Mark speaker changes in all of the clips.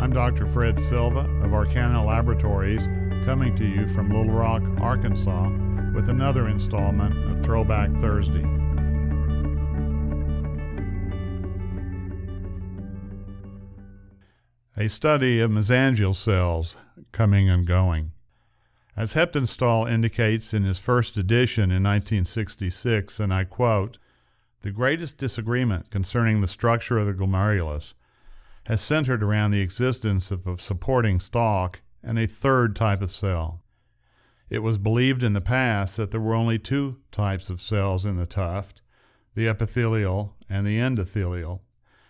Speaker 1: I'm Dr. Fred Silva of Arkana Laboratories, coming to you from Little Rock, Arkansas, with another installment of Throwback Thursday. A study of mesangial cells coming and going. As Heptinstall indicates in his first edition in 1966, and I quote, the greatest disagreement concerning the structure of the glomerulus has centered around the existence of a supporting stalk and a third type of cell. It was believed in the past that there were only two types of cells in the tuft, the epithelial and the endothelial,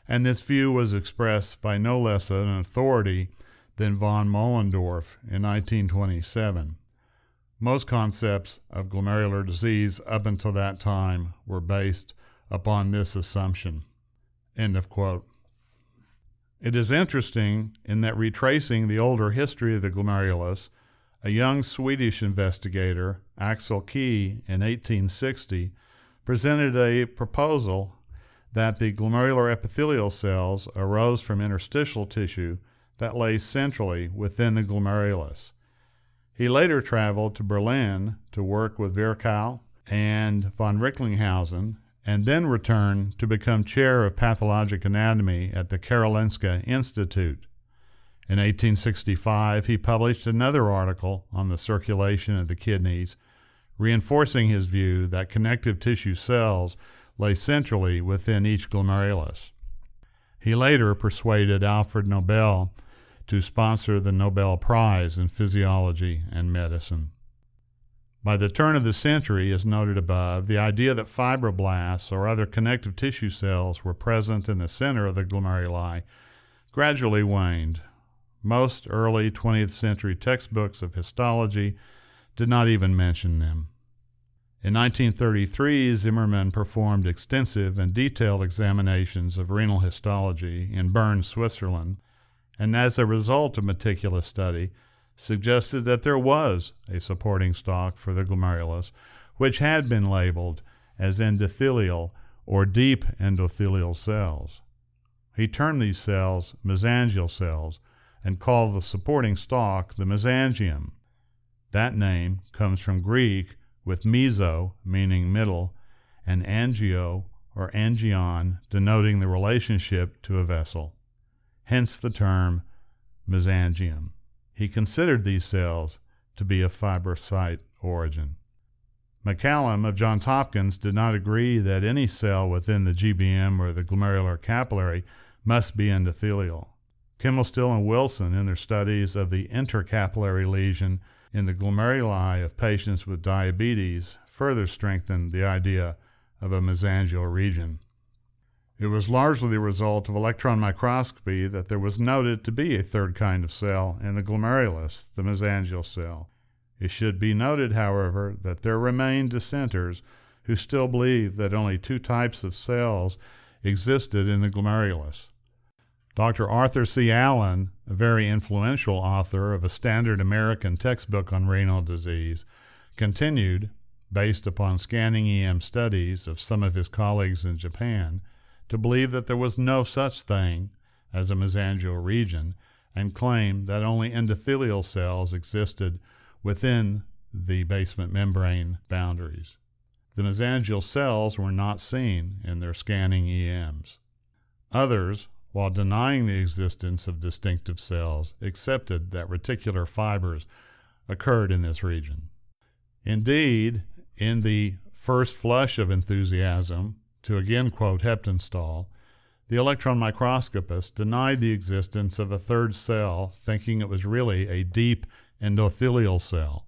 Speaker 1: and this view was expressed by no less an authority than von Moellendorff in 1927. Most concepts of glomerular disease up until that time were based upon this assumption. End of quote. It is interesting in that retracing the older history of the glomerulus, a young Swedish investigator, Axel Key, in 1860, presented a proposal that the glomerular epithelial cells arose from interstitial tissue that lay centrally within the glomerulus. He later traveled to Berlin to work with Virchow and von Recklinghausen and then returned to become chair of pathologic anatomy at the Karolinska Institute. In 1865, he published another article on the circulation of the kidneys, reinforcing his view that connective tissue cells lay centrally within each glomerulus. He later persuaded Alfred Nobel to sponsor the Nobel Prize in Physiology and Medicine. By the turn of the century, as noted above, the idea that fibroblasts or other connective tissue cells were present in the center of the glomeruli gradually waned. Most early 20th century textbooks of histology did not even mention them. In 1933, Zimmermann performed extensive and detailed examinations of renal histology in Bern, Switzerland, and as a result of meticulous study, suggested that there was a supporting stalk for the glomerulus, which had been labeled as endothelial or deep endothelial cells. He termed these cells mesangial cells and called the supporting stalk the mesangium. That name comes from Greek with meso meaning middle and angio or angion denoting the relationship to a vessel. Hence the term mesangium. He considered these cells to be of fibrocyte origin. McCallum of Johns Hopkins did not agree that any cell within the GBM or the glomerular capillary must be endothelial. Kimmelstiel and Wilson, in their studies of the intercapillary lesion in the glomeruli of patients with diabetes, further strengthened the idea of a mesangial region. It was largely the result of electron microscopy that there was noted to be a third kind of cell in the glomerulus, the mesangial cell. It should be noted, however, that there remain dissenters who still believe that only two types of cells existed in the glomerulus. Dr. Arthur C. Allen, a very influential author of a standard American textbook on renal disease, continued, based upon scanning EM studies of some of his colleagues in Japan, to believe that there was no such thing as a mesangial region and claimed that only endothelial cells existed within the basement membrane boundaries. The mesangial cells were not seen in their scanning EMs. Others, while denying the existence of distinctive cells, accepted that reticular fibers occurred in this region. Indeed, in the first flush of enthusiasm, to again quote Heptinstall, the electron microscopist denied the existence of a third cell, thinking it was really a deep endothelial cell.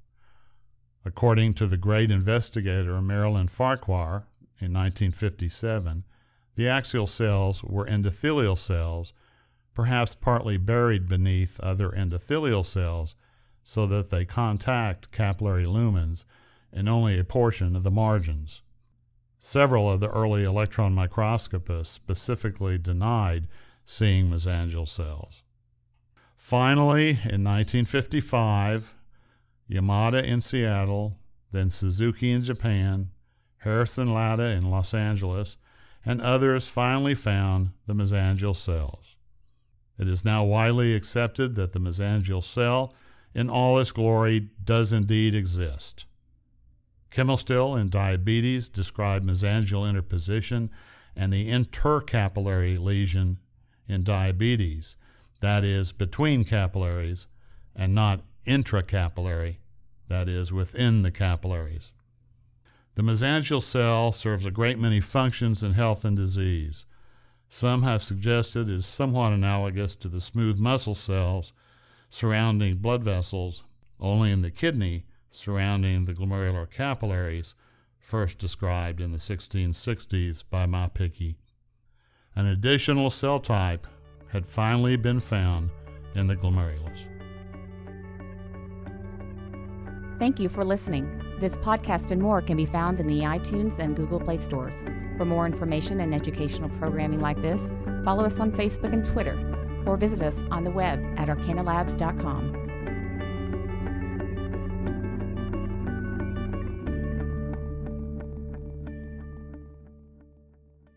Speaker 1: According to the great investigator Marilyn Farquhar in 1957, the axial cells were endothelial cells, perhaps partly buried beneath other endothelial cells, so that they contact capillary lumens and only a portion of the margins. Several of the early electron microscopists specifically denied seeing mesangial cells. Finally, in 1955, Yamada in Seattle, then Suzuki in Japan, Harrison Latta in Los Angeles, and others finally found the mesangial cells. It is now widely accepted that the mesangial cell, in all its glory, does indeed exist. Kimmelstiel in diabetes described mesangial interposition and the intercapillary lesion in diabetes, that is, between capillaries, and not intracapillary, that is, within the capillaries. The mesangial cell serves a great many functions in health and disease. Some have suggested it is somewhat analogous to the smooth muscle cells surrounding blood vessels, only in the kidney surrounding the glomerular capillaries, first described in the 1660s by Malpighi. An additional cell type had finally been found in the glomerulus.
Speaker 2: Thank you for listening. This podcast and more can be found in the iTunes and Google Play stores. For more information and educational programming like this, follow us on Facebook and Twitter, or visit us on the web at arkanalabs.com.